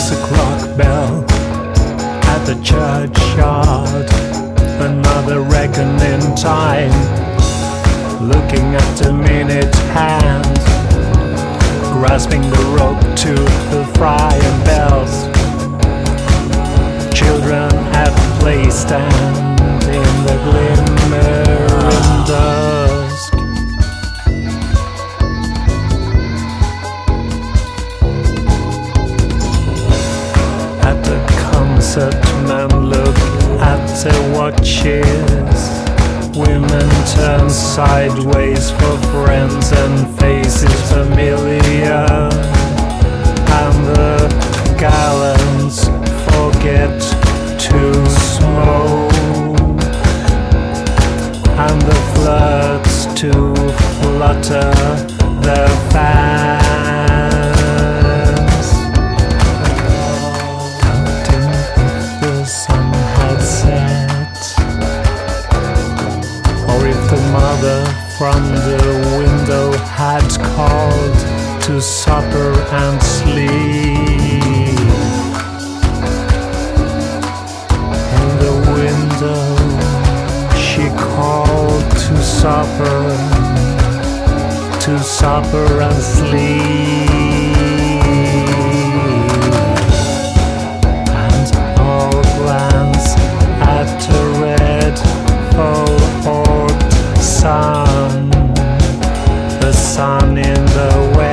six o'clock bell at the churchyard. Another reckoning time. Concert, men look at their watches. Women turn sideways for friends and faces familiar. And the gallants forget to smoke. And the flirts to flutter from the window had called to supper and sleep. In the window, she called to supper, to supper and sleep. Sun, the sun in the west,